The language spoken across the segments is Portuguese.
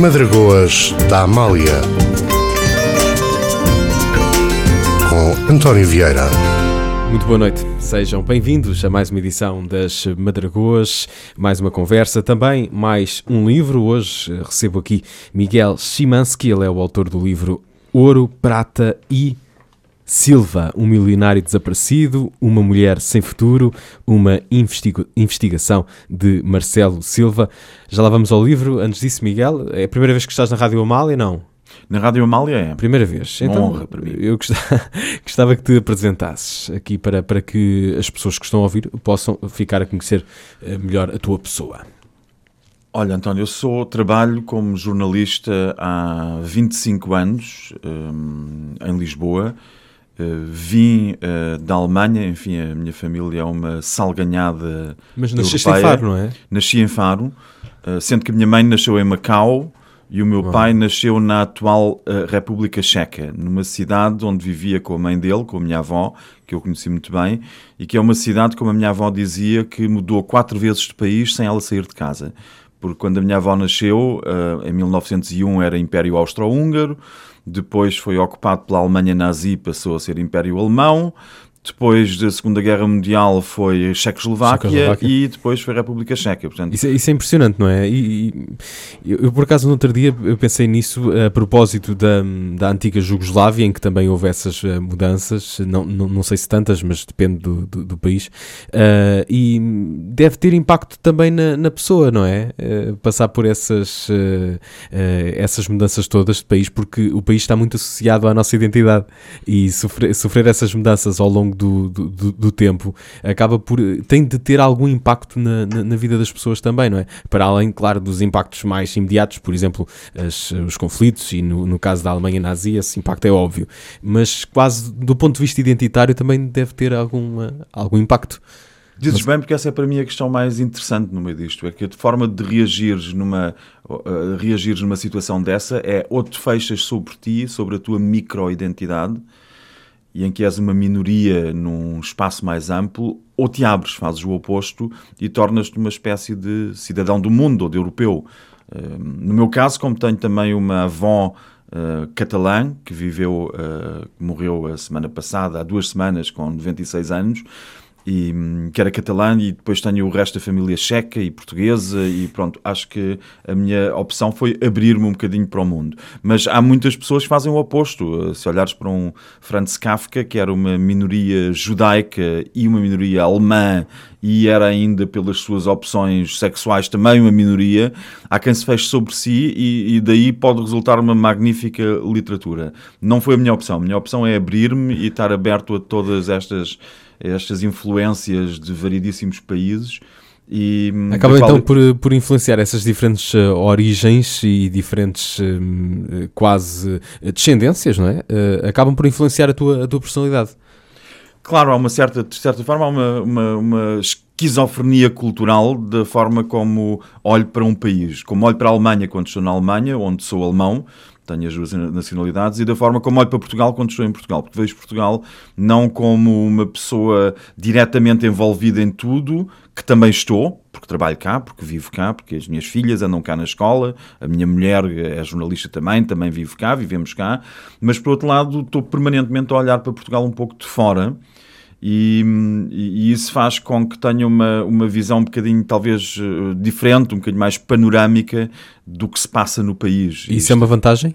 Madragoas da Amália com António Vieira. Muito boa noite, sejam bem-vindos a mais uma edição das Madragoas, mais uma conversa, também mais um livro. Hoje recebo aqui Miguel Chimansky, ele é o autor do livro Ouro, Prata e Silva, um milionário desaparecido, uma mulher sem futuro, uma investiga investigação de Marcelo Silva. Já lá vamos ao livro. Antes disso, Miguel, é a primeira vez que estás na Rádio Amália, não? Na Rádio Amália é. Primeira vez. Uma então, honra para mim. eu gostava, gostava que te apresentasses aqui para, para que as pessoas que estão a ouvir possam ficar a conhecer eh, melhor a tua pessoa. Olha, António, eu sou, trabalho como jornalista há 25 anos hum, em Lisboa. Uh, vim uh, da Alemanha, enfim, a minha família é uma salganhada Mas nasceste em europeia. Faro, não é? Nasci em Faro, uh, sendo que a minha mãe nasceu em Macau e o meu pai nasceu na atual República Checa, numa cidade onde vivia com a mãe dele, com a minha avó, que eu conheci muito bem, e que é uma cidade, como a minha avó dizia, que mudou quatro vezes de país sem ela sair de casa. Porque quando a minha avó nasceu, em 1901 era Império Austro-Húngaro, depois foi ocupado pela Alemanha nazi, passou a ser Império Alemão, depois da Segunda Guerra Mundial foi Checoslováquia, Checoslováquia. e depois foi República Checa. Portanto, Isso é, isso é impressionante, não é? E, e- eu, por acaso, no outro dia, eu pensei nisso a propósito da, da antiga Jugoslávia, em que também houve essas eh, mudanças, não, não, não sei se tantas, mas depende do, do, do país, Ah, e deve ter impacto também na, na pessoa, não é? Eh, passar por essas, eh, essas mudanças todas de país, porque o país está muito associado à nossa identidade e sofrer, sofrer essas mudanças ao longo do, do, do- do tempo acaba por tem de ter algum impacto na, na, na vida das pessoas também, não é? Para além, claro, dos impactos mais imediatos, por exemplo, as- os conflitos e no, no caso da Alemanha nazi, esse impacto é óbvio, mas quase do ponto de vista identitário também deve ter alguma, algum impacto. Dizes bem, porque essa é para mim a questão mais interessante no meio disto. É que a forma de reagires numa, uh, reagires numa situação dessa é ou te fechas sobre ti, sobre a tua micro-identidade, e em que és uma minoria num espaço mais amplo, ou te abres, fazes o oposto e tornas-te uma espécie de cidadão do mundo ou de europeu. Uh, no meu caso, como tenho também uma avó uh, catalã que viveu, uh, que morreu a semana passada, há duas semanas, com 96 anos, e, hum, que era catalã e depois tenho o resto da família checa e portuguesa e pronto, acho que a minha opção foi abrir-me um bocadinho para o mundo. Mas há muitas pessoas que fazem o oposto. Se olhares para um Franz Kafka, que era uma minoria judaica e uma minoria alemã e era ainda pelas suas opções sexuais também uma minoria, há quem se feche sobre si e, e daí pode resultar uma magnífica literatura. Não foi a minha opção. A minha opção é abrir-me e estar aberto a todas estas estas influências de variedíssimos países e hum, Acaba da qual- então por, por influenciar essas diferentes eh, origens e diferentes hum, eh, quase eh, descendências, não é? Eh, acabam por influenciar a tua, a tua personalidade. Claro, há uma certa, de certa forma, há uma, uma, uma esquizofrenia cultural da forma como olho para um país. Como olho para a Alemanha quando estou na Alemanha, onde sou alemão, tenho as duas nacionalidades, e da forma como olho para Portugal quando estou em Portugal. Porque vejo Portugal não como uma pessoa diretamente envolvida em tudo, que também estou, porque trabalho cá, porque vivo cá, porque as minhas filhas andam cá na escola, a minha mulher é jornalista também, também vive cá, vivemos cá, mas por outro lado estou permanentemente a olhar para Portugal um pouco de fora e, e- isso faz com que tenha uma, uma visão um bocadinho talvez eh, diferente, um bocadinho mais panorâmica do que se passa no país. Isso é uma vantagem?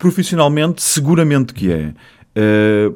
Profissionalmente, seguramente que é. Eh,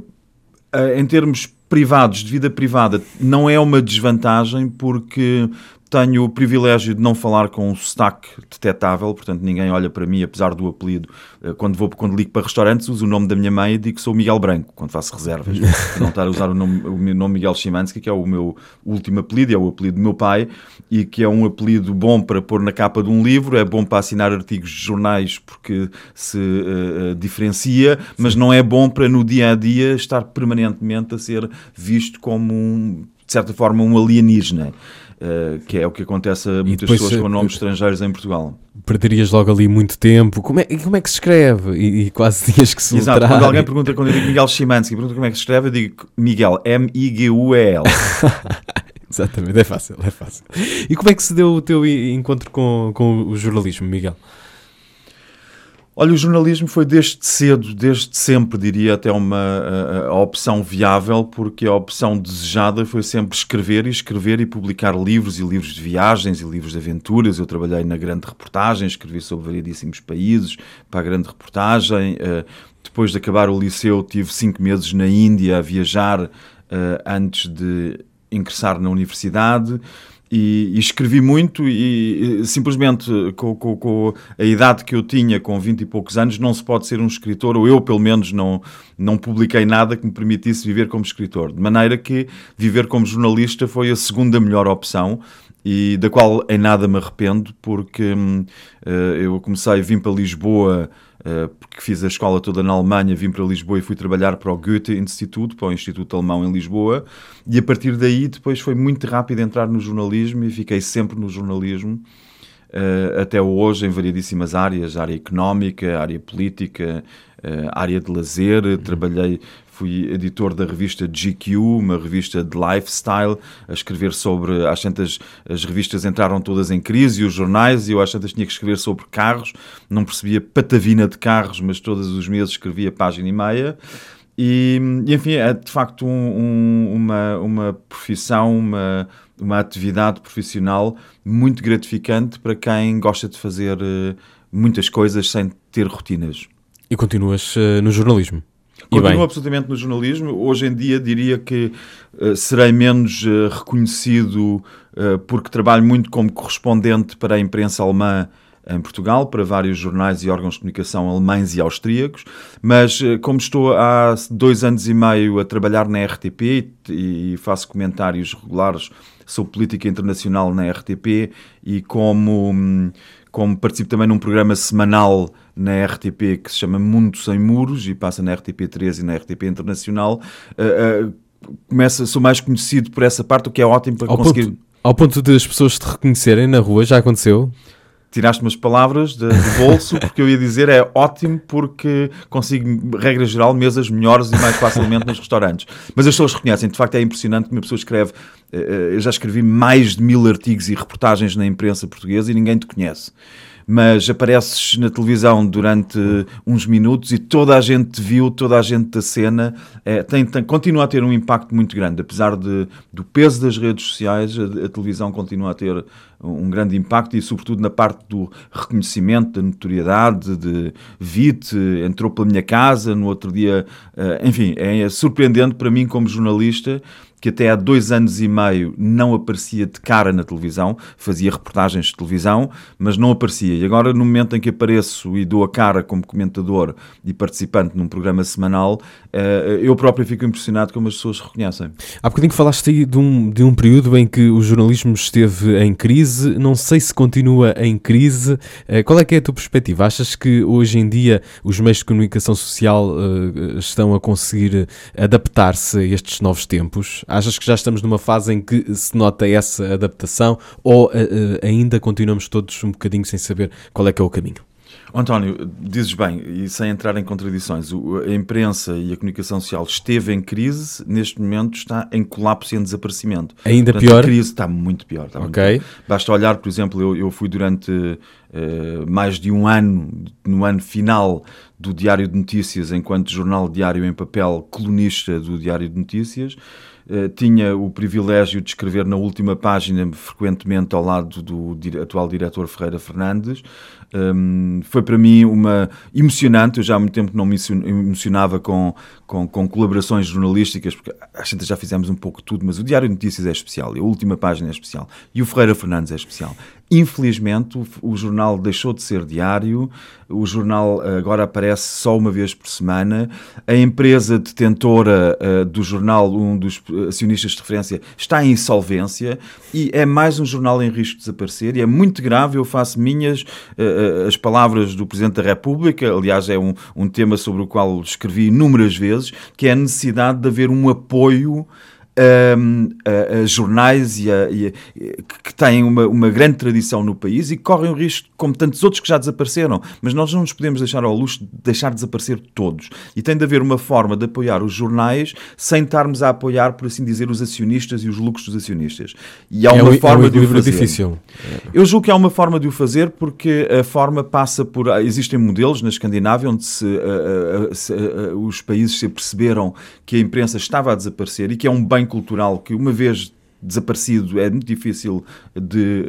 eh, em termos privados, de vida privada, não é uma desvantagem porque tenho o privilégio de não falar com um sotaque detectável, portanto ninguém olha para mim, apesar do apelido. Eh, Quando, vou, quando ligo para restaurantes, uso o nome da minha mãe e digo que sou Miguel Branco, quando faço reservas. Não estar a usar o nome, o meu nome Miguel Chimansky, que é o meu último apelido, é o apelido do meu pai, e que é um apelido bom para pôr na capa de um livro, é bom para assinar artigos de jornais porque se eh, diferencia, mas não é bom para no dia a dia estar permanentemente a ser visto como um, de certa forma, um alienígena. Eh, que é o que acontece a muitas depois, pessoas com eh, nomes estrangeiros em Portugal. Perderias logo ali muito tempo. Como é, e como é que se escreve? E, e quase tinhas que se Exato, quando alguém pergunta, quando eu digo Miguel Chimansky, pergunta como é que se escreve, eu digo Miguel, M-I-G-U-E-L. Exatamente, é fácil, é fácil. E como é que se deu o teu encontro com, com o jornalismo, Miguel? Olha, o jornalismo foi desde cedo, desde sempre, diria, até uma a, a, opção viável, porque a opção desejada foi sempre escrever e escrever e publicar livros e livros de viagens e livros de aventuras. Eu trabalhei na grande reportagem, escrevi sobre variedíssimos países para a grande reportagem. Uh, depois de acabar o liceu, tive cinco meses na Índia a viajar uh, antes de ingressar na universidade e, e escrevi muito e, e simplesmente com, com, com, a idade que eu tinha, com 20 e poucos anos, não se pode ser um escritor, ou eu pelo menos não, não publiquei nada que me permitisse viver como escritor. De maneira que viver como jornalista foi a segunda melhor opção e da qual em nada me arrependo, porque uh, eu comecei, vim para Lisboa eh, porque fiz a escola toda na Alemanha, vim para Lisboa e fui trabalhar para o Goethe Instituto, para o Instituto Alemão em Lisboa, e a partir daí depois foi muito rápido entrar no jornalismo e fiquei sempre no jornalismo. Uh, até hoje em variedíssimas áreas, área económica, área política, uh, área de lazer, uhum. trabalhei fui editor da revista GQ, uma revista de lifestyle, a escrever sobre. Às tantas, as revistas entraram todas em crise e os jornais, e eu às tantas tinha que escrever sobre carros, não percebia patavina de carros, mas todos os meses escrevia página e meia. E, enfim, é de facto um, um, uma, uma profissão, uma, uma atividade profissional muito gratificante para quem gosta de fazer uh, muitas coisas sem ter rotinas. E continuas uh, no jornalismo? Continuo absolutamente no jornalismo. Hoje em dia diria que uh, serei menos uh, reconhecido uh, porque trabalho muito como correspondente para a imprensa alemã em Portugal, para vários jornais e órgãos de comunicação alemães e austríacos, mas como estou há dois anos e meio a trabalhar na RTP e faço comentários regulares sobre política internacional na RTP e como, hum, como participo também num programa semanal na RTP que se chama Mundo Sem Muros e passa na RTP3 e na RTP Internacional. Uh, uh, começa, sou mais conhecido por essa parte, o que é ótimo para ao conseguir. Ponto, ao ponto de as pessoas te reconhecerem na rua, já aconteceu? Tiraste umas palavras de, bolso, porque eu ia dizer é ótimo porque consigo, regra geral, mesas melhores e mais facilmente nos restaurantes. Mas as pessoas reconhecem, de facto é impressionante que uma pessoa escreve. Eu já escrevi mais de mil artigos e reportagens na imprensa portuguesa e ninguém te conhece mas apareces na televisão durante uns minutos e toda a gente te viu, toda a gente da cena, é, tem, tem, continua a ter um impacto muito grande. Apesar de, do peso das redes sociais, a, a televisão continua a ter um grande impacto e, sobretudo, na parte do reconhecimento, da notoriedade, de vi-te, entrou pela minha casa, no outro dia, uh, enfim, é surpreendente para mim como jornalista que até há dois anos e meio não aparecia de cara na televisão, fazia reportagens de televisão, mas não aparecia. E agora, no momento em que apareço e dou a cara como comentador e participante num programa semanal, eh, eu próprio fico impressionado como as pessoas reconhecem. Há bocadinho falaste aí de um, de um período em que o jornalismo esteve em crise, não sei se continua em crise. Eh, qual é que é a tua perspectiva? Achas que hoje em dia os meios de comunicação social uh, estão a conseguir adaptar-se a estes novos tempos? Achas que já estamos numa fase em que se nota essa adaptação ou uh, ainda continuamos todos um bocadinho sem saber qual é que é o caminho? António, dizes bem, e sem entrar em contradições, a imprensa e a comunicação social esteve em crise, neste momento está em colapso e em desaparecimento. Ainda Portanto, pior? A crise está muito pior. Está. Muito pior. Basta olhar, por exemplo, eu, eu fui durante uh, mais de um ano, no ano final do Diário de Notícias, enquanto jornal diário em papel, colunista do Diário de Notícias, tinha o privilégio de escrever na última página, frequentemente ao lado do atual diretor Ferreira Fernandes. Um, foi para mim uma emocionante. Eu já há muito tempo não me emocionava com, com, com colaborações jornalísticas, porque a gente já fizemos um pouco tudo, mas o Diário de Notícias é especial, a última página é especial, e o Ferreira Fernandes é especial. Infelizmente, o, jornal deixou de ser diário, o jornal agora aparece só uma vez por semana. A empresa detentora uh, do jornal, um dos acionistas de referência, está em insolvência e é mais um jornal em risco de desaparecer. E é muito grave. Eu faço minhas as palavras do Presidente da República, aliás, é um, um tema sobre o qual escrevi inúmeras vezes, que é a necessidade de haver um apoio um, a, a jornais e, a, e a, que têm uma, uma, grande tradição no país e correm o risco, como tantos outros que já desapareceram. Mas nós não nos podemos deixar ao luxo de deixar desaparecer todos. E tem de haver uma forma de apoiar os jornais sem estarmos a apoiar, por assim dizer, os acionistas e os lucros dos acionistas. E há é uma um, forma é um de o fazer. difícil. Eu julgo que há uma forma de o fazer porque a forma passa por. Existem modelos na Escandinávia onde se, uh, uh, se, uh, os países se perceberam que a imprensa estava a desaparecer e que é um bem cultural que, uma vez desaparecido, é muito difícil de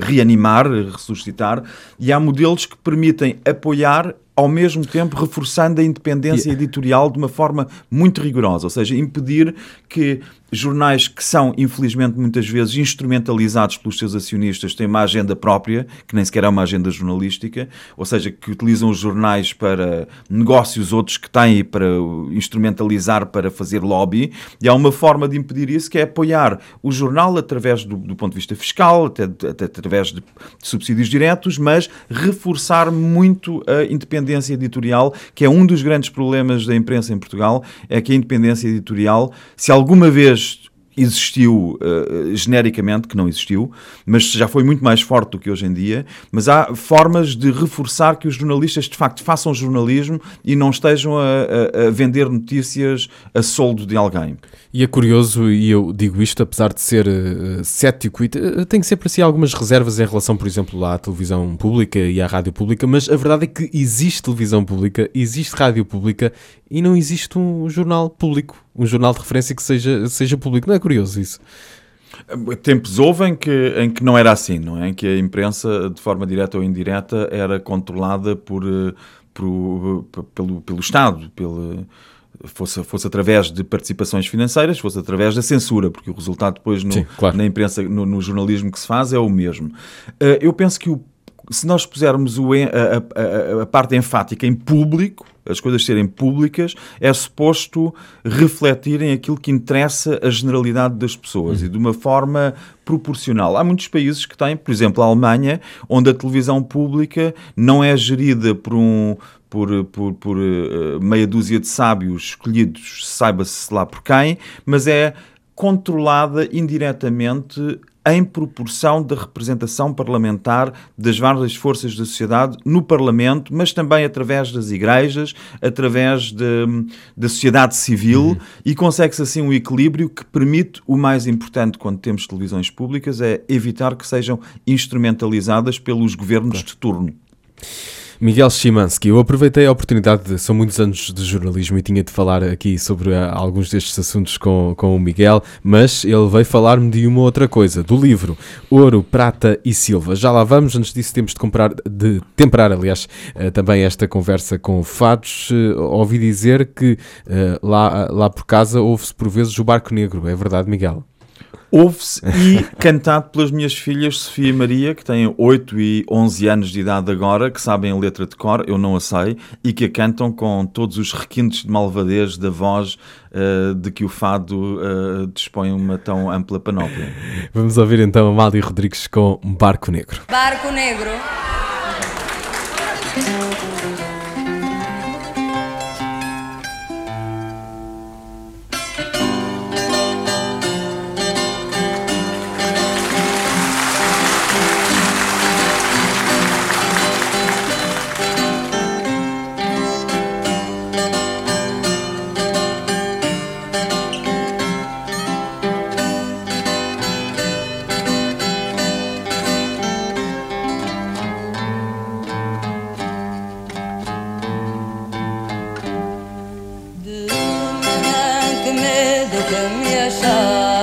reanimar, ressuscitar, e há modelos que permitem apoiar ao mesmo tempo reforçando a independência editorial de uma forma muito rigorosa, ou seja, impedir que jornais que são, infelizmente, muitas vezes instrumentalizados pelos seus acionistas têm uma agenda própria, que nem sequer é uma agenda jornalística, ou seja, que utilizam os jornais para negócios outros que têm para instrumentalizar para fazer lobby, e há uma forma de impedir isso que é apoiar o jornal através do, do ponto de vista fiscal, até, até através de subsídios diretos, mas reforçar muito a independência editorial, que é um dos grandes problemas da imprensa em Portugal, é que a independência editorial, se alguma vez existiu uh, genericamente, que não existiu, mas já foi muito mais forte do que hoje em dia. Mas há formas de reforçar que os jornalistas de facto façam jornalismo e não estejam a, a, a vender notícias a soldo de alguém. E é curioso, e eu digo isto apesar de ser uh, cético, e tenho sempre assim algumas reservas em relação, por exemplo, à televisão pública e à rádio pública, mas a verdade é que existe televisão pública, existe rádio pública e não existe um jornal público, um jornal de referência que seja, seja público. Não é curioso isso? Tempos houve em que, em que não era assim, não é? Em que a imprensa, de forma direta ou indireta, era controlada por, eh, por, pelo, pelo Estado, pelo fosse, fosse através de participações financeiras, fosse através da censura, porque o resultado depois no, Sim, claro. na imprensa, no, no, jornalismo que se faz é o mesmo. Uh, eu penso que o, se nós pusermos o, a, a, a, parte enfática em público, as coisas serem públicas, é suposto refletirem aquilo que interessa a generalidade das pessoas uhum. e de uma forma proporcional. Há muitos países que têm, por exemplo, a Alemanha, onde a televisão pública não é gerida por um por, por, por uh, meia dúzia de sábios escolhidos, saiba-se lá por quem, mas é controlada indiretamente em proporção da representação parlamentar das várias forças da sociedade no Parlamento, mas também através das igrejas, através de, da sociedade civil, uhum. e consegue-se assim um equilíbrio que permite o mais importante quando temos televisões públicas é evitar que sejam instrumentalizadas pelos governos claro. de turno. Miguel Szymanski, eu aproveitei a oportunidade, de, são muitos anos de jornalismo e tinha de falar aqui sobre uh, alguns destes assuntos com, com o Miguel, mas ele veio falar-me de uma outra coisa, do livro Ouro, Prata e Silva. Já lá vamos, antes disso temos de, comprar, de temperar, aliás, uh, também esta conversa com fados. Uh, ouvi dizer que lá, lá por casa ouve-se por vezes o Barco Negro, é verdade, Miguel? Ouve-se e cantado pelas minhas filhas Sofia e Maria, que têm 8 e 11 anos de idade agora, que sabem a letra de cor, eu não a sei, e que a cantam com todos os requintes de malvadez da voz uh, de que o fado uh, dispõe uma tão ampla panóplia. Vamos ouvir então a Amália Rodrigues com Barco Negro. Barco Negro. Dançava na luz.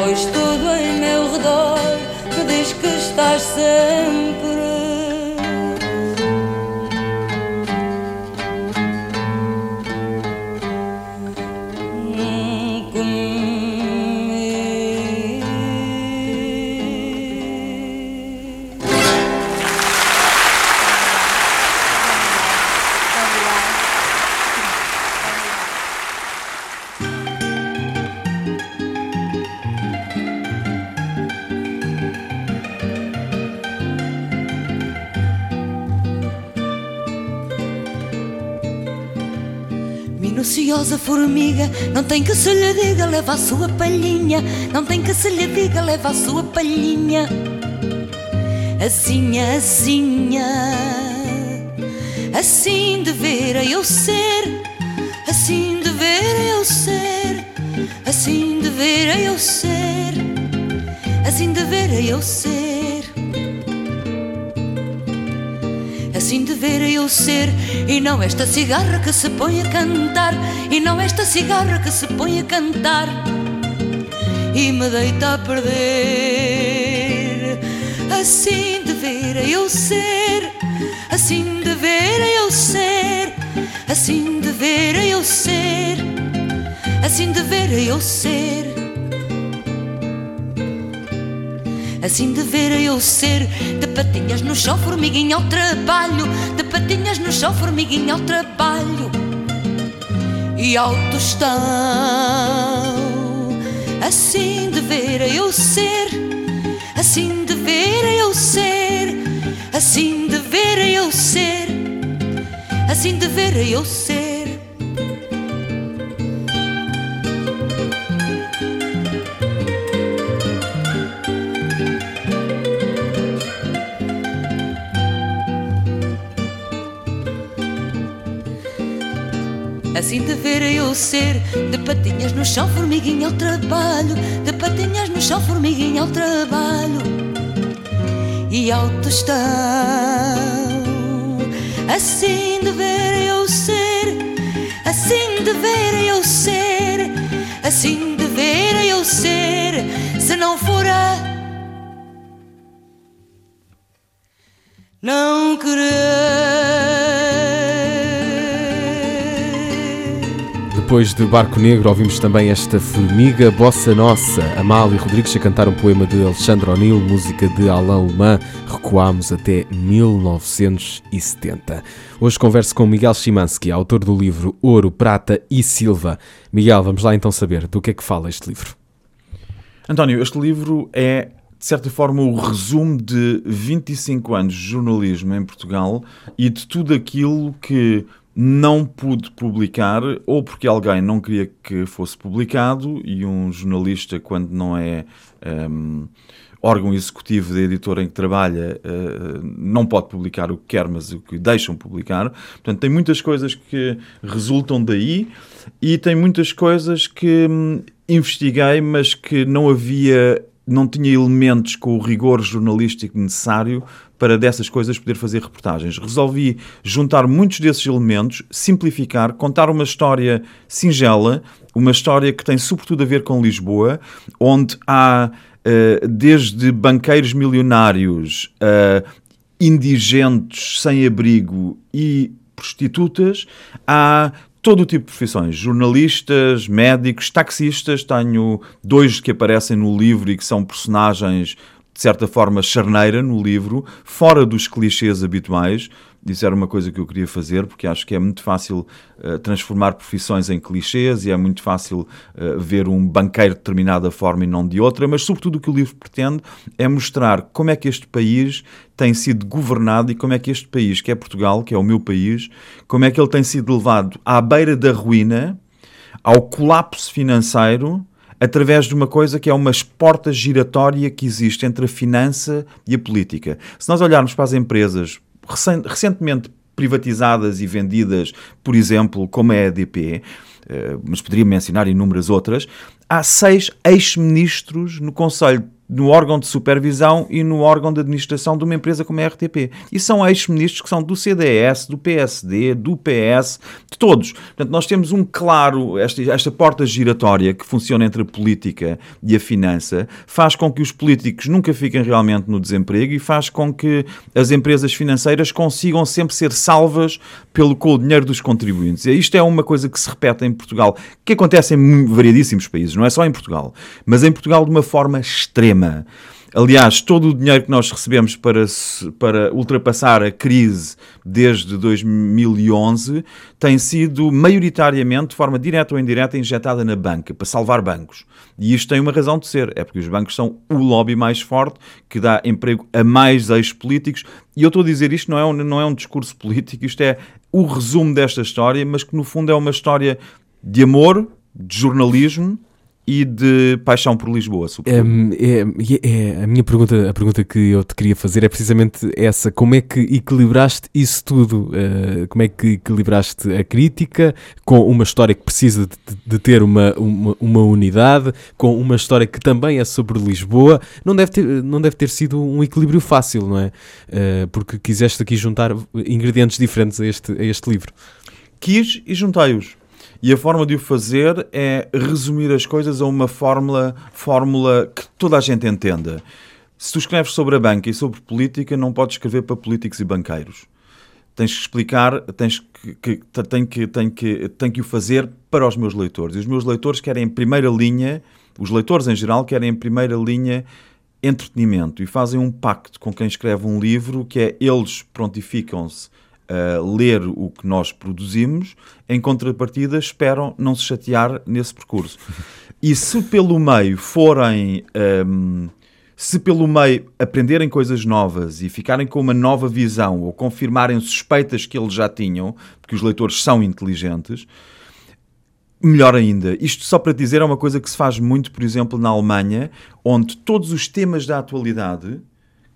Pois tudo em meu redor me diz que estás sempre. Formiga, não tem que se lhe diga, leva a sua palhinha. Não tem que se lhe diga, leva a sua palhinha. Assim, assim, assim devera eu ser, assim devera eu ser, assim devera eu ser, assim devera eu ser. Assim devera eu ser. E não esta cigarra que se põe a cantar. E não esta cigarra que se põe a cantar. E me deita a perder. Assim devera eu ser. Assim devera eu ser. Assim devera eu ser. Assim devera eu ser Assim devera eu ser De patinhas no chão, formiguinha ao trabalho De patinhas no chão, formiguinha ao trabalho E ao tostão Assim devera eu ser Assim devera eu ser Assim devera eu ser Assim devera eu ser Assim devera eu ser. De patinhas no chão, formiguinha ao trabalho. De patinhas no chão, formiguinha ao trabalho. E ao tostão Assim devera eu ser. Assim devera eu ser. Assim devera eu ser. Se não fora Não depois de Barco Negro, ouvimos também esta Formiga Bossa Nossa. Amália Rodrigues a cantar um poema de Alexandre O'Neill, música de Alain Lemã. Recuámos até 1970. Hoje converso com Miguel Chimansky, autor do livro Ouro, Prata e Silva. Miguel, vamos lá então saber do que é que fala este livro. António, este livro é de certa forma, o resumo de 25 anos de jornalismo em Portugal e de tudo aquilo que não pude publicar, ou porque alguém não queria que fosse publicado, e um jornalista, quando não é um, órgão executivo da editora em que trabalha, uh, não pode publicar o que quer, mas o que deixam publicar. Portanto, tem muitas coisas que resultam daí, e tem muitas coisas que hum, investiguei, mas que não havia não tinha elementos com o rigor jornalístico necessário para dessas coisas poder fazer reportagens. Resolvi juntar muitos desses elementos, simplificar, contar uma história singela, uma história que tem sobretudo a ver com Lisboa, onde há uh, desde banqueiros milionários, uh, indigentes sem abrigo e prostitutas, há todo o tipo de profissões, jornalistas, médicos, taxistas. Tenho dois que aparecem no livro e que são personagens de certa forma charneira no livro, fora dos clichês habituais. Isso era uma coisa que eu queria fazer, porque acho que é muito fácil uh, transformar profissões em clichês e é muito fácil uh, ver um banqueiro de determinada forma e não de outra, mas sobretudo o que o livro pretende é mostrar como é que este país tem sido governado e como é que este país, que é Portugal, que é o meu país, como é que ele tem sido levado à beira da ruína, ao colapso financeiro, através de uma coisa que é uma porta giratória que existe entre a finança e a política. Se nós olharmos para as empresas, recentemente privatizadas e vendidas, por exemplo, como a EDP, eh, mas poderia mencionar inúmeras outras, há seis ex-ministros no Conselho no órgão de supervisão e no órgão de administração de uma empresa como a RTP. E são ex-ministros que são do CDS, do PSD, do PS, de todos. Portanto, nós temos um claro, esta, esta porta giratória que funciona entre a política e a finança, faz com que os políticos nunca fiquem realmente no desemprego e faz com que as empresas financeiras consigam sempre ser salvas pelo, com o dinheiro dos contribuintes. E isto é uma coisa que se repete em Portugal, que acontece em variedíssimos países, não é só em Portugal, mas em Portugal de uma forma extrema Aliás, todo o dinheiro que nós recebemos para, para ultrapassar a crise desde 2011 tem sido maioritariamente, de forma direta ou indireta, injetada na banca, para salvar bancos. E isto tem uma razão de ser, é porque os bancos são o lobby mais forte que dá emprego a mais ex-políticos. E eu estou a dizer isto não é, um, não é um discurso político, isto é o resumo desta história, mas que no fundo é uma história de amor, de jornalismo e de paixão por Lisboa, sobretudo. É, é, é, a minha pergunta, a pergunta que eu te queria fazer é precisamente essa: como é que equilibraste isso tudo? Uh, como é que equilibraste a crítica com uma história que precisa de, de ter uma, uma, uma, unidade, com uma história que também é sobre Lisboa? Não deve ter, não deve ter sido um equilíbrio fácil, não é? Uh, porque quiseste aqui juntar ingredientes diferentes a este, a este livro. Quis e juntei-os e a forma de o fazer é resumir as coisas a uma fórmula, fórmula que toda a gente entenda. Se tu escreves sobre a banca e sobre política, não podes escrever para políticos e banqueiros. Tens que explicar, tens que, que, tem, que, tem, que, tem que o fazer para os meus leitores. E os meus leitores querem em primeira linha, os leitores em geral querem em primeira linha entretenimento e fazem um pacto com quem escreve um livro que é eles prontificam-se uh, ler o que nós produzimos, em contrapartida esperam não se chatear nesse percurso. E se pelo meio forem. Um, se pelo meio aprenderem coisas novas e ficarem com uma nova visão ou confirmarem suspeitas que eles já tinham, porque os leitores são inteligentes, melhor ainda. Isto só para dizer é uma coisa que se faz muito, por exemplo, na Alemanha, onde todos os temas da atualidade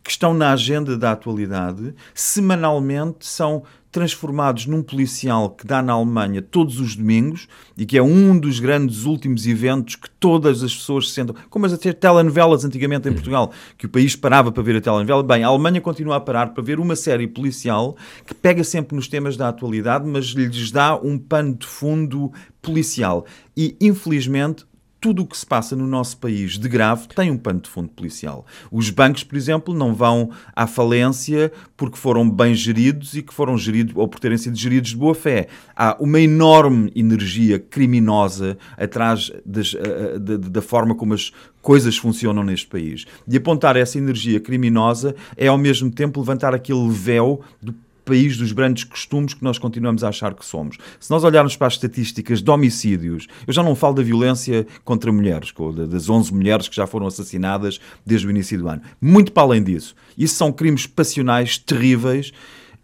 que estão na agenda da atualidade, semanalmente são transformados num policial que dá na Alemanha todos os domingos e que é um dos grandes últimos eventos que todas as pessoas se sentam, como as telenovelas antigamente em uhum. Portugal, que o país parava para ver a telenovela. Bem, a Alemanha continua a parar para ver uma série policial que pega sempre nos temas da atualidade, mas lhes dá um pano de fundo policial. E, infelizmente, tudo o que se passa no nosso país de grave tem um pano de fundo policial. Os bancos, por exemplo, não vão à falência porque foram bem geridos e que foram geridos ou por terem sido geridos de boa fé. Há uma enorme energia criminosa atrás das, uh, de, de, da forma como as coisas funcionam neste país. E apontar essa energia criminosa é ao mesmo tempo levantar aquele véu do país dos grandes costumes que nós continuamos a achar que somos. Se nós olharmos para as estatísticas de homicídios, eu já não falo da violência contra mulheres, das 11 mulheres que já foram assassinadas desde o início do ano. Muito para além disso. Isso são crimes passionais terríveis,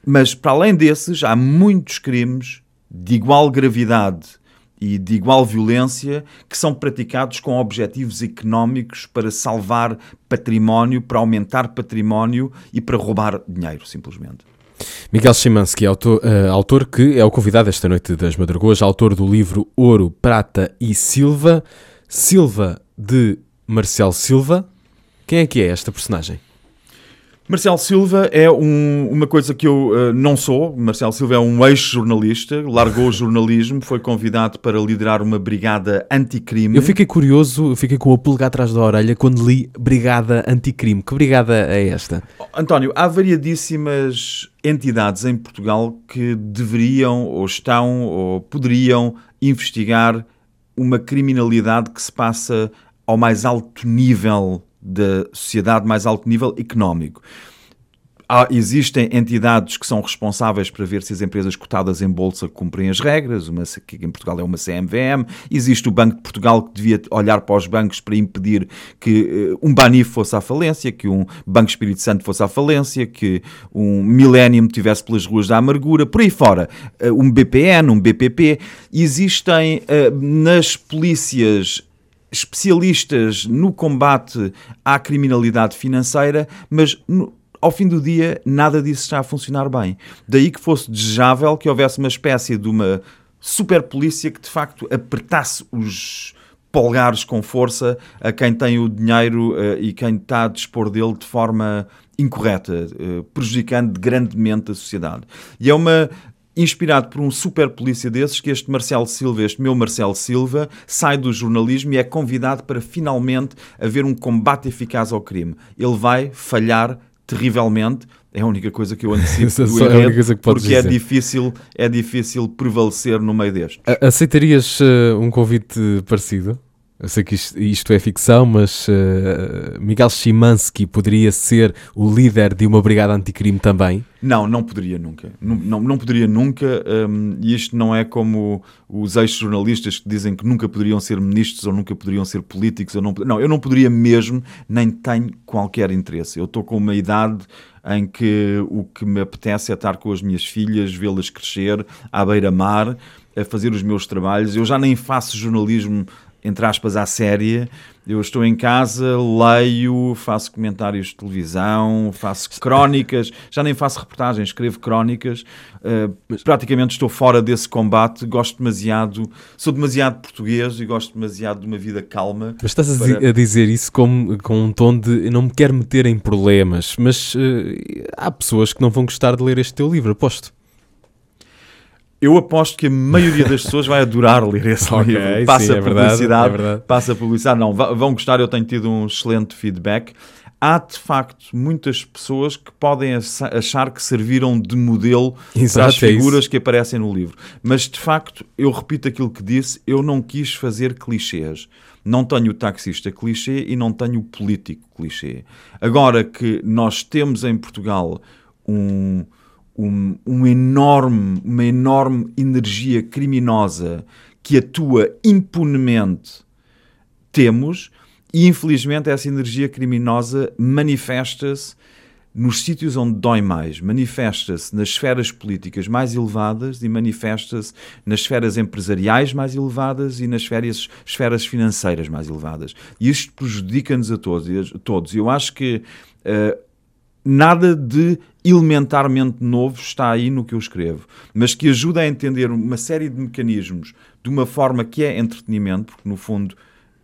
mas para além desses, há muitos crimes de igual gravidade e de igual violência que são praticados com objetivos económicos para salvar património, para aumentar património e para roubar dinheiro, simplesmente. Miguel Chimansky, autor, uh, autor que é o convidado esta noite das Madrugoas, autor do livro Ouro, Prata e Silva, Silva de Marcel Silva. Quem é que é esta personagem? Marcelo Silva é um, uma coisa que eu uh, não sou. Marcelo Silva é um ex-jornalista, largou o jornalismo, foi convidado para liderar uma brigada anticrime. Eu fiquei curioso, fiquei com o pulgar atrás da orelha quando li Brigada Anticrime. Que brigada é esta? António, há variadíssimas entidades em Portugal que deveriam, ou estão, ou poderiam investigar uma criminalidade que se passa ao mais alto nível da sociedade mais alto nível económico. Há, existem entidades que são responsáveis para ver se as empresas cotadas em bolsa cumprem as regras, uma, que em Portugal é uma CMVM. Existe o Banco de Portugal que devia olhar para os bancos para impedir que uh, um Banif fosse à falência, que um Banco Espírito Santo fosse à falência, que um Millennium tivesse pelas ruas da amargura, por aí fora. Uh, um BPN, um BPP. Existem uh, nas polícias especialistas no combate à criminalidade financeira, mas no, ao fim do dia nada disso está a funcionar bem. Daí que fosse desejável que houvesse uma espécie de uma super polícia que de facto apertasse os polgares com força a quem tem o dinheiro uh, e quem está a dispor dele de forma incorreta, uh, prejudicando grandemente a sociedade. E é uma inspirado por um super polícia desses, que este Marcelo Silva, este meu Marcelo Silva, sai do jornalismo e é convidado para finalmente haver um combate eficaz ao crime. Ele vai falhar terrivelmente, é a única coisa que eu antecipo do é enredo, porque dizer. é difícil, é difícil prevalecer no meio deste. Aceitarias uh, um convite parecido? Eu sei que isto, isto é ficção, mas uh, Miguel Chimansky poderia ser o líder de uma brigada anticrime também? Não, não poderia nunca. Não, não, não poderia nunca. Um, e isto não é como os ex-jornalistas que dizem que nunca poderiam ser ministros ou nunca poderiam ser políticos. Ou não, não, eu não poderia mesmo, nem tenho qualquer interesse. Eu estou com uma idade em que o que me apetece é estar com as minhas filhas, vê-las crescer à beira-mar, a fazer os meus trabalhos. Eu já nem faço jornalismo entre aspas, à séria. Eu estou em casa, leio, faço comentários de televisão, faço crónicas, já nem faço reportagens, escrevo crónicas. Uh, praticamente estou fora desse combate. Gosto demasiado, sou demasiado português e gosto demasiado de uma vida calma. Mas estás para... a dizer isso com, com um tom de não me quero meter em problemas, mas uh, há pessoas que não vão gostar de ler este teu livro, aposto. Eu aposto que a maioria das pessoas vai adorar ler esse okay, livro. Passa sim, é publicidade, verdade, é passa publicidade. Não, vão gostar, eu tenho tido um excelente feedback. Há de facto muitas pessoas que podem achar que serviram de modelo Exato, para as é figuras é que aparecem no livro. Mas de facto, eu repito aquilo que disse, eu não quis fazer clichês. Não tenho o taxista clichê e não tenho o político clichê. Agora que nós temos em Portugal um um, um enorme, uma enorme energia criminosa que atua impunemente, temos, e infelizmente essa energia criminosa manifesta-se nos sítios onde dói mais, manifesta-se nas esferas políticas mais elevadas e manifesta-se nas esferas empresariais mais elevadas e nas esferas, esferas financeiras mais elevadas. E isto prejudica-nos a todos. todos. Eu acho que uh, nada de elementarmente novo está aí no que eu escrevo, mas que ajuda a entender uma série de mecanismos de uma forma que é entretenimento, porque no fundo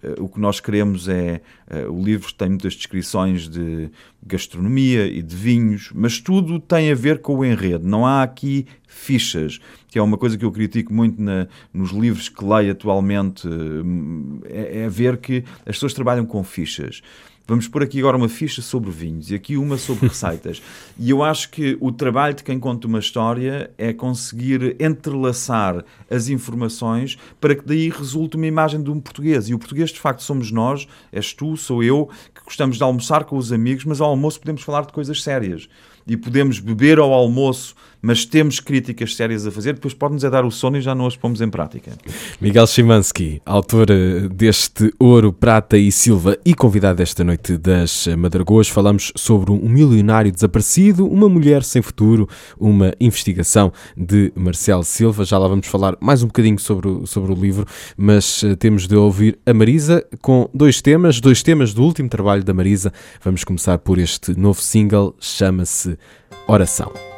eh, o que nós queremos é. eh, o livro tem muitas descrições de gastronomia e de vinhos, mas tudo tem a ver com o enredo. Não há aqui fichas, que é uma coisa que eu critico muito na- nos livros que leio atualmente. eh, É, é ver que as pessoas trabalham com fichas. Vamos pôr aqui agora uma ficha sobre vinhos e aqui uma sobre receitas. e eu acho que o trabalho de quem conta uma história é conseguir entrelaçar as informações para que daí resulte uma imagem de um português. E o português, de facto, somos nós, és tu, sou eu, que gostamos de almoçar com os amigos, mas ao almoço podemos falar de coisas sérias. E podemos beber ao almoço, mas temos críticas sérias a fazer, depois pode-nos é dar o sono e já não as pomos em prática. Miguel Chimansky, autor eh, deste Ouro, Prata e Silva e convidado esta noite das eh, Madragoas, falamos sobre um milionário desaparecido, uma mulher sem futuro, uma investigação de Marcelo Silva. Já lá vamos falar mais um bocadinho sobre o, sobre o livro, mas eh, temos de ouvir a Marisa com dois temas, dois temas do último trabalho da Marisa. Vamos começar por este novo single, chama-se Oração.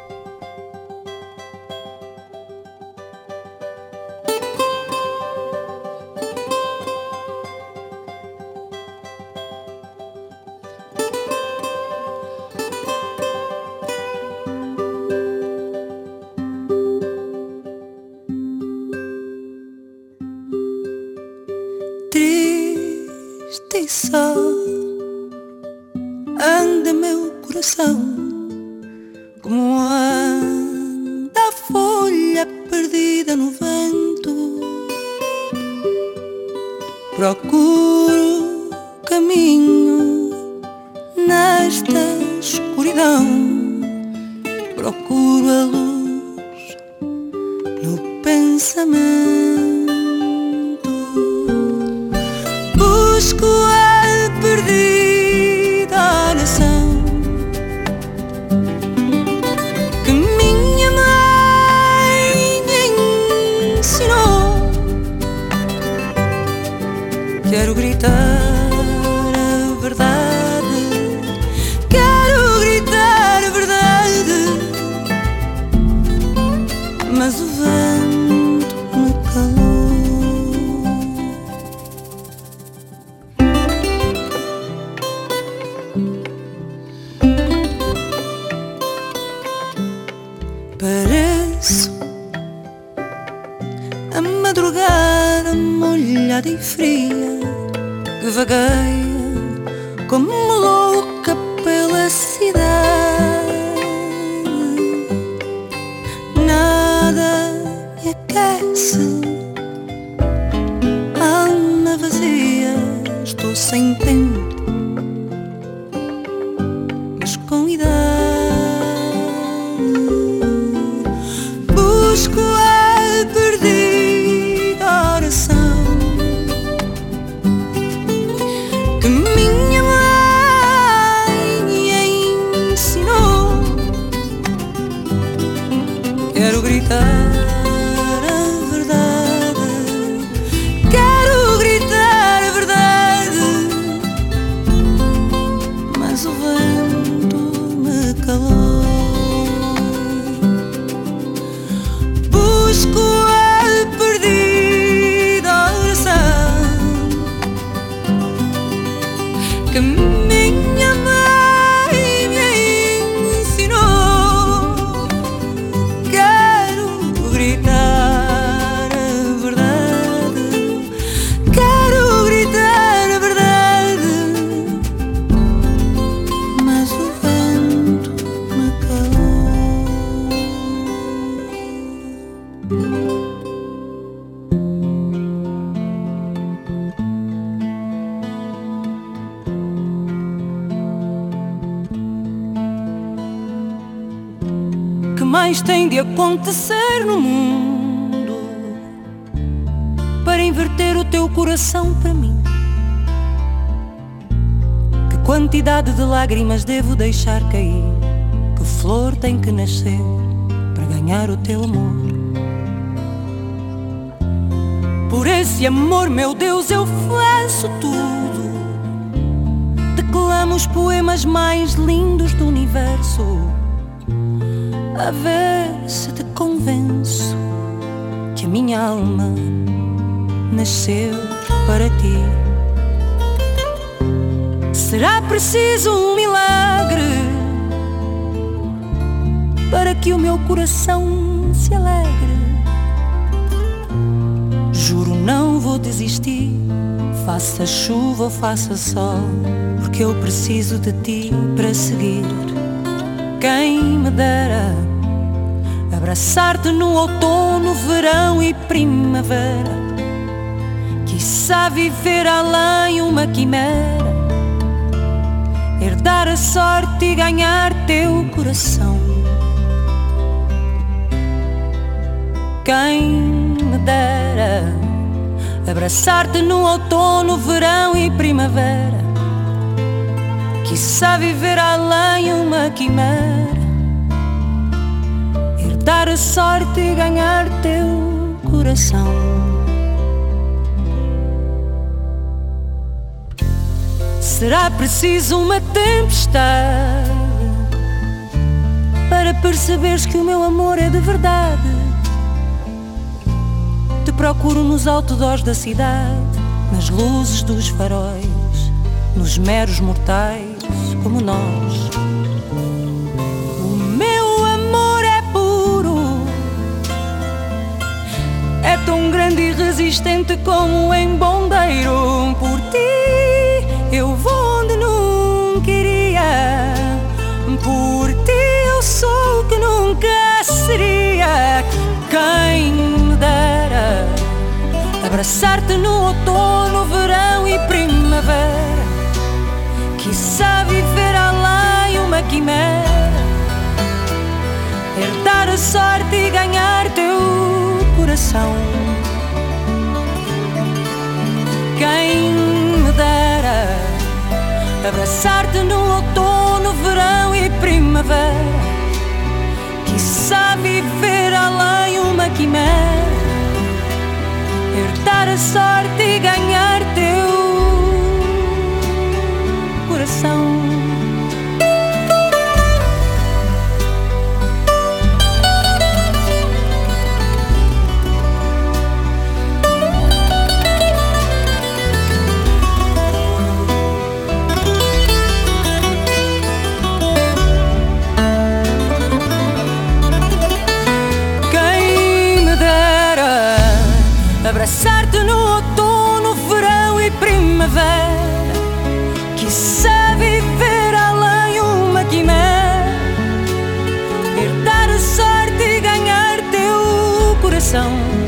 Perdida no vento. Procuro caminho nesta escuridão. Procuro a luz no pensamento acontecer no mundo para inverter o teu coração para mim? Que quantidade de lágrimas devo deixar cair? Que flor tem que nascer para ganhar o teu amor? Por esse amor, meu Deus, eu faço tudo. Declamo os poemas mais lindos do universo. A ver se te convenço que a minha alma nasceu para ti. Será preciso um milagre para que o meu coração se alegre. Juro, não vou desistir, faça chuva ou faça sol, porque eu preciso de ti para seguir. Quem me dera abraçar-te no outono, verão e primavera. Quiçá viver além uma quimera, herdar a sorte e ganhar teu coração. Quem me dera abraçar-te no outono, verão e primavera. Quiçá viver além uma quimera, a sorte e ganhar teu coração. Será preciso uma tempestade para perceberes que o meu amor é de verdade. Te procuro nos outdoors da cidade, nas luzes dos faróis, nos meros mortais como nós. E resistente como em bondeiro. Por ti eu vou onde nunca iria, por ti eu sou o que nunca seria. Quem me dera abraçar-te no outono, verão e primavera. Quiçá viver além uma quimera, herdar a sorte e ganhar teu coração. Quem me dera abraçar-te no outono, verão e primavera. Quiçá viver além uma quimera, herdar a sorte e ganhar teu coração. Primavera. Quiçá viver além uma quimera, herdar a sorte e ganhar teu coração.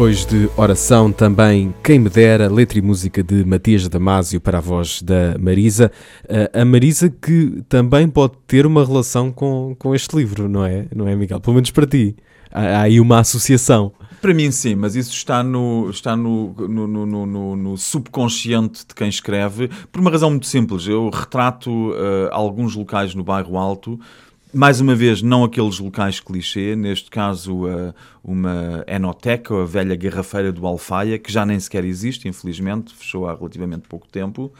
Depois de oração também, quem me dera, letra e música de Matias Damasio para a voz da Marisa. Eh, A Marisa que também pode ter uma relação com, com este livro, não é? Não é, Miguel? Pelo menos para ti. Há, aí uma associação. Para mim, sim, mas isso está no, está no, no, no, no- no- subconsciente de quem escreve, por uma razão muito simples. Eu retrato eh, alguns locais no bairro Alto, mais uma vez, não aqueles locais clichê, neste caso, eh, uma enoteca, a velha garrafeira do Alfaia, que já nem sequer existe, infelizmente, fechou há relativamente pouco tempo.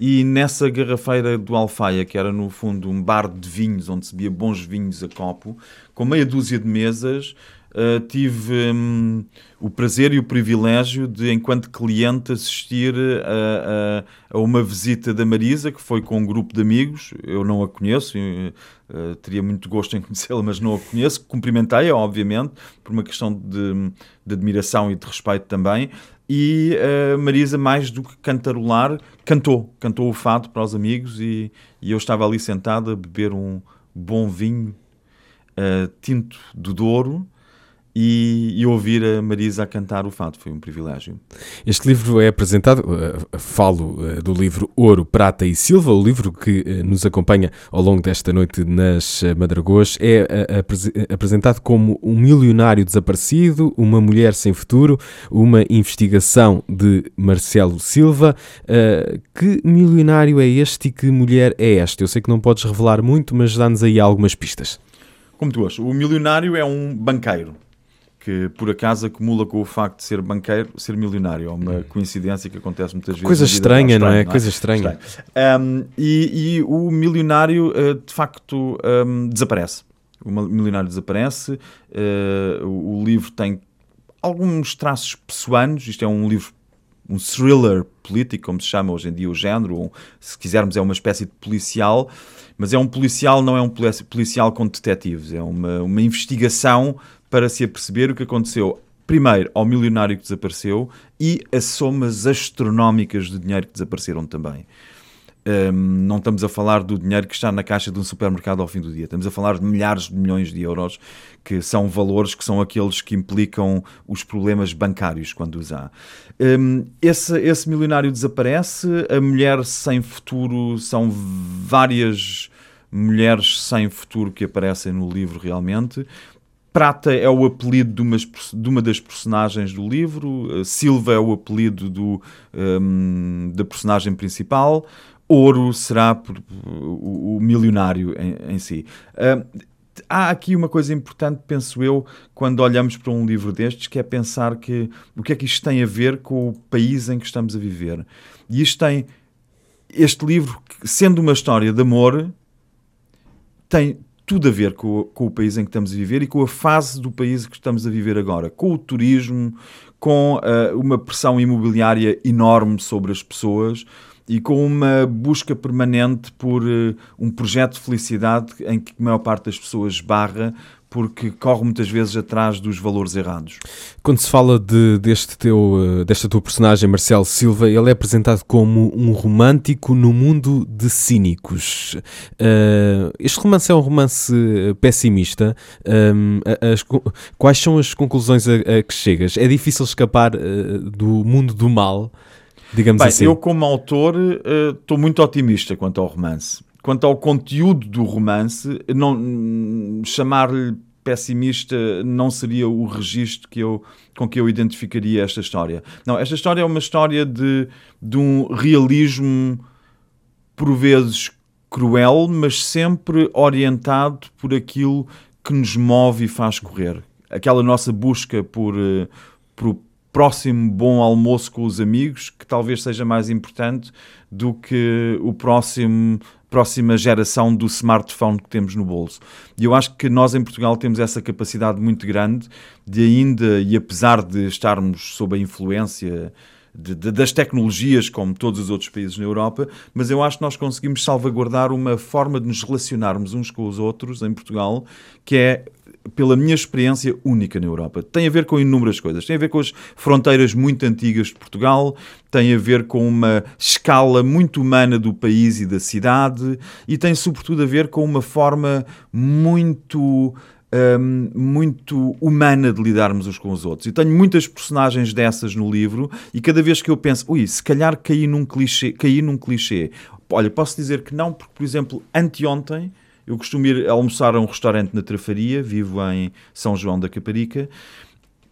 E nessa garrafeira do Alfaia, que era no fundo um bar de vinhos, onde se bebia bons vinhos a copo, com meia dúzia de mesas, Uh, tive hum, o prazer e o privilégio de, enquanto cliente, assistir a, a- a uma visita da Marisa, que foi com um grupo de amigos. Eu não a conheço, uh, teria muito gosto em conhecê-la, mas não a conheço. Cumprimentei-a, obviamente, por uma questão de, de admiração e de respeito também. E a Marisa, mais do que cantarolar, cantou. Cantou o fado para os amigos e, e eu estava ali sentado a beber um bom vinho uh, tinto do Douro e, e ouvir a Marisa a cantar o fado foi um privilégio. Este livro é apresentado, eh, falo eh, do livro Ouro, Prata e Silva, o livro que eh, nos acompanha ao longo desta noite nas Madragôs, é aprese- apresentado como um milionário desaparecido, uma mulher sem futuro, uma investigação de Marcelo Silva. Que milionário é este e que mulher é esta? Eu sei que não podes revelar muito, mas dá-nos aí algumas pistas. Como tu achas, o milionário é um banqueiro que por acaso acumula com o facto de ser banqueiro, ser milionário. É uma coincidência que acontece muitas vezes. Coisa estranha, não é? estranho, Coisa estranha. Um, e, e o milionário, uh, de facto, um, desaparece. O milionário desaparece. uh, o, o livro tem alguns traços pessoanos. Isto é um livro, um thriller político, como se chama hoje em dia o género. ou, se quisermos, é uma espécie de policial. Mas é um policial, não é um polici- policial com detetives. É uma, uma investigação para se aperceber o que aconteceu. Primeiro, ao milionário que desapareceu e as somas astronómicas de dinheiro que desapareceram também. Hum, não estamos a falar do dinheiro que está na caixa de um supermercado ao fim do dia. Estamos a falar de milhares de milhões de euros, que são valores que são aqueles que implicam os problemas bancários quando os há. Hum, esse, esse milionário desaparece, a mulher sem futuro são várias mulheres sem futuro que aparecem no livro realmente. Prata é o apelido de, de uma das personagens do livro, eh, Silva é o apelido do, hum, da personagem principal, Ouro será por- o, o milionário em, em si. Hum, há aqui uma coisa importante, penso eu, quando olhamos para um livro destes, que é pensar que o que é que isto tem a ver com o país em que estamos a viver. E isto tem. Este livro, sendo uma história de amor, tem tudo a ver com, o- com o país em que estamos a viver e com a fase do país que estamos a viver agora, com o turismo, com ah, uma pressão imobiliária enorme sobre as pessoas e com uma busca permanente por eh, um projeto de felicidade em que a maior parte das pessoas barra porque corre muitas vezes atrás dos valores errados. Quando se fala de, deste teu, eh, desta tua personagem, Marcelo Silva, ele é apresentado como um romântico no mundo de cínicos. Eh, este romance é um romance eh, pessimista. As quais são as conclusões a, a que chegas? É difícil escapar eh, do mundo do mal, digamos Bem, assim. eu como autor estou muito otimista quanto ao romance. Quanto ao conteúdo do romance, não chamar-lhe pessimista não seria o registro que eu, com que eu identificaria esta história. Não, esta história é uma história de, de um realismo por vezes cruel, mas sempre orientado por aquilo que nos move e faz correr. Aquela nossa busca por, eh, por o próximo bom almoço com os amigos, que talvez seja mais importante do que o próximo próxima geração do smartphone que temos no bolso. E eu acho que nós em Portugal temos essa capacidade muito grande de ainda, e apesar de estarmos sob a influência de- de- das tecnologias, como todos os outros países na Europa, mas eu acho que nós conseguimos salvaguardar uma forma de nos relacionarmos uns com os outros em Portugal que é, pela minha experiência, única na Europa. Tem a ver com inúmeras coisas. Tem a ver com as fronteiras muito antigas de Portugal, tem a ver com uma escala muito humana do país e da cidade e tem, sobretudo, a ver com uma forma muito hum, muito humana de lidarmos uns com os outros. E tenho muitas personagens dessas no livro e cada vez que eu penso, ui, se calhar caí num clichê, caí num clichê. Olha, posso dizer que não, porque, por exemplo, anteontem eu costumo ir almoçar a um restaurante na Trafaria, vivo em São João da Caparica,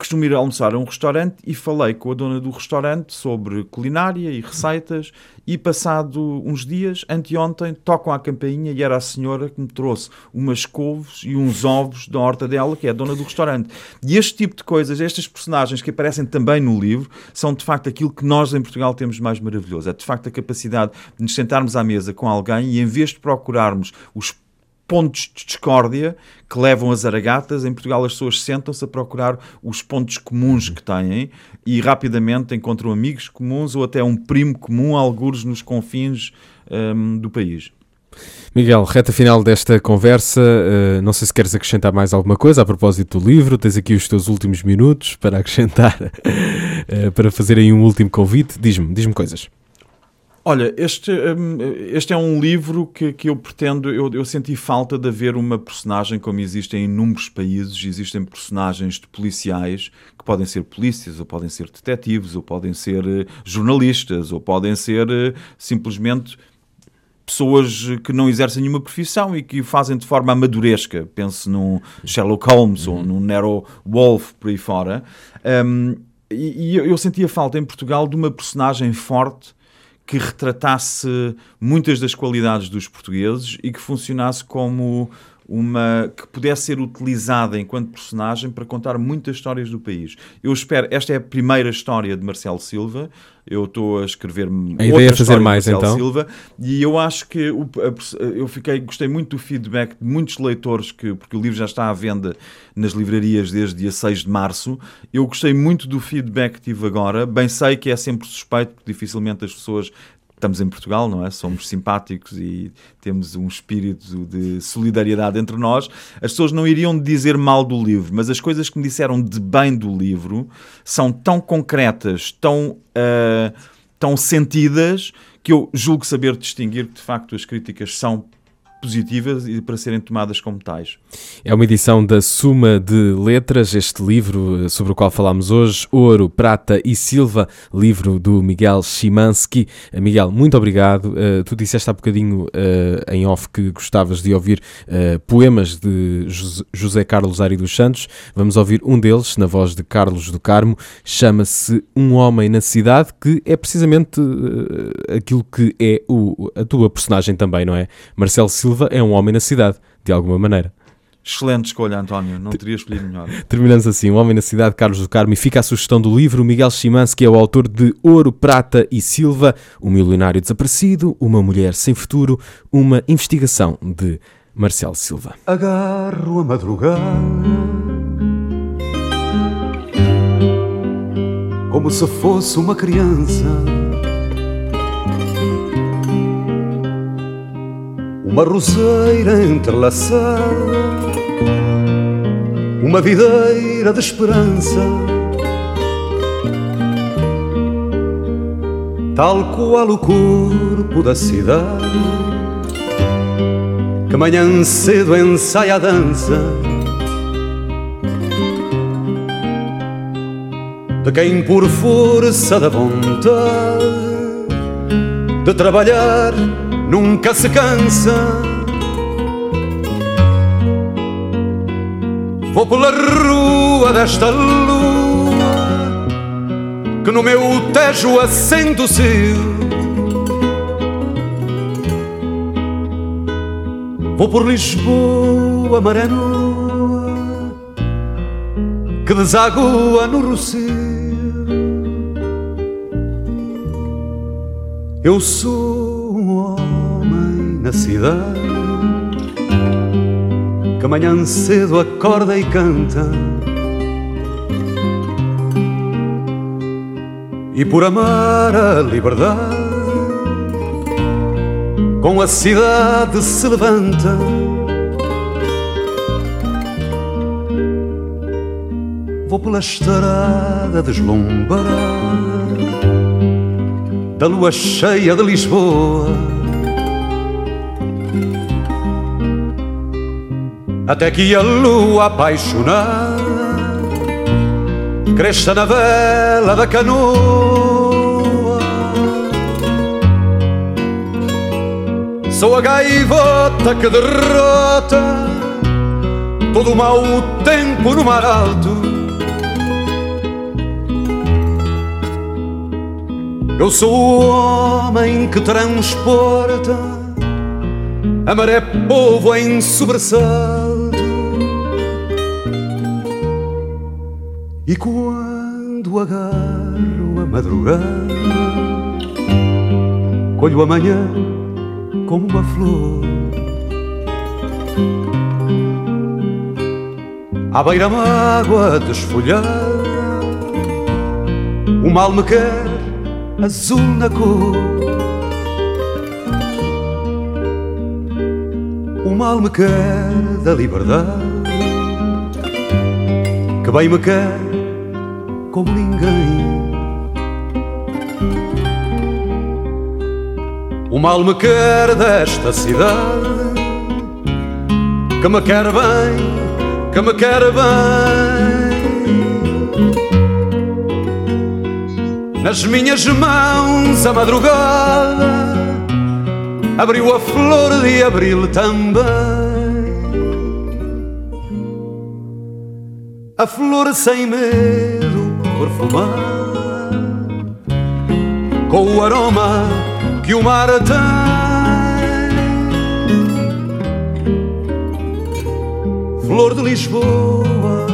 costumo ir almoçar a um restaurante e falei com a dona do restaurante sobre culinária e receitas e passado uns dias, anteontem, tocam à campainha e era a senhora que me trouxe umas couves e uns ovos da horta dela, que é a dona do restaurante. E este tipo de coisas, estas personagens que aparecem também no livro, são de facto aquilo que nós em Portugal temos mais maravilhoso. É de facto a capacidade de nos sentarmos à mesa com alguém e em vez de procurarmos os pontos de discórdia que levam as aragatas. Em Portugal as pessoas sentam-se a procurar os pontos comuns que têm e rapidamente encontram amigos comuns ou até um primo comum, algures nos confins hum, do país. Miguel, reta final desta conversa. eh, não sei se queres acrescentar mais alguma coisa a propósito do livro. Tens aqui os teus últimos minutos para acrescentar, eh, para fazer aí um último convite. Diz-me, diz-me coisas. Olha, este, hum, este é um livro que, que eu pretendo. Eu, eu senti falta de haver uma personagem como existe em inúmeros países. Existem personagens de policiais que podem ser polícias, ou podem ser detetives, ou podem ser eh, jornalistas, ou podem ser eh, simplesmente pessoas que não exercem nenhuma profissão e que o fazem de forma amaduresca. Pense num Sherlock Holmes ou num Nero Wolf por aí fora. Um, e, e eu sentia falta em Portugal de uma personagem forte que retratasse muitas das qualidades dos portugueses e que funcionasse como uma que pudesse ser utilizada enquanto personagem para contar muitas histórias do país. Eu espero, esta é a primeira história de Marcelo Silva. Eu estou a escrever A ideia é fazer mais, então? Silva e eu acho que o- a- eu fiquei gostei muito do feedback de muitos leitores que porque o livro já está à venda nas livrarias desde dia 6 de março. Eu gostei muito do feedback que tive agora. Bem sei que é sempre suspeito porque dificilmente as pessoas Estamos em Portugal, não é? Somos simpáticos e temos um espírito de solidariedade entre nós. As pessoas não iriam dizer mal do livro, mas as coisas que me disseram de bem do livro são tão concretas, tão, ah, tão sentidas, que eu julgo saber distinguir que de facto as críticas são positivas e para serem tomadas como tais. É uma edição da Suma de Letras, este livro eh, sobre o qual falámos hoje, Ouro, Prata e Silva, livro do Miguel Chimansky. Eh, Miguel, muito obrigado. Eh, tu disseste há bocadinho eh, em off que gostavas de ouvir eh, poemas de José- Carlos Ari dos Santos. Vamos ouvir um deles, na voz de Carlos do Carmo. Chama-se Um Homem na Cidade, que é precisamente aquilo que é o- a tua personagem também, não é? Marcelo Silva é um homem na cidade, de alguma maneira. Excelente escolha, António. Não teria escolhido melhor. Terminamos assim, O Homem na Cidade, Carlos do Carmo, e fica a sugestão do livro. Miguel Chimansky é o autor de Ouro, Prata e Silva, O Milionário Desaparecido, Uma Mulher Sem Futuro, uma investigação de Marcelo Silva. agarro a madrugada como se fosse uma criança. Uma roseira entrelaçada, uma videira de esperança. Tal qual o corpo da cidade que manhã cedo ensaia a dança de quem por força da vontade de trabalhar nunca se cansa. Vou pela rua desta lua que no meu tejo acende o. Vou por Lisboa, maré nua, que desagua no Rocio. Eu sou na cidade, que amanhã cedo acorda e canta. E por amar a liberdade com a cidade se levanta. Vou pela estrada deslumbrada da lua cheia de Lisboa. Até que a lua apaixonada cresça na vela da canoa. Sou a gaivota que derrota todo o mau tempo no mar alto. Eu sou o homem que transporta a maré povo em sobressalto. E quando agarro a madrugada, colho amanhã como uma flor. À beira-mágoa desfolhada, o mal me quer azul na cor. O mal me quer da liberdade, que bem me quer como ninguém. O mal me quer desta cidade, que me quer bem, que me quer bem. Nas minhas mãos a madrugada abriu a flor de abril também. A flor sem medo perfumada com o aroma que o mar tem. flor de Lisboa,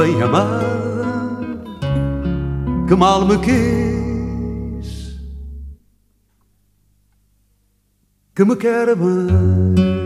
bem amada, que mal me quis, que me quer bem.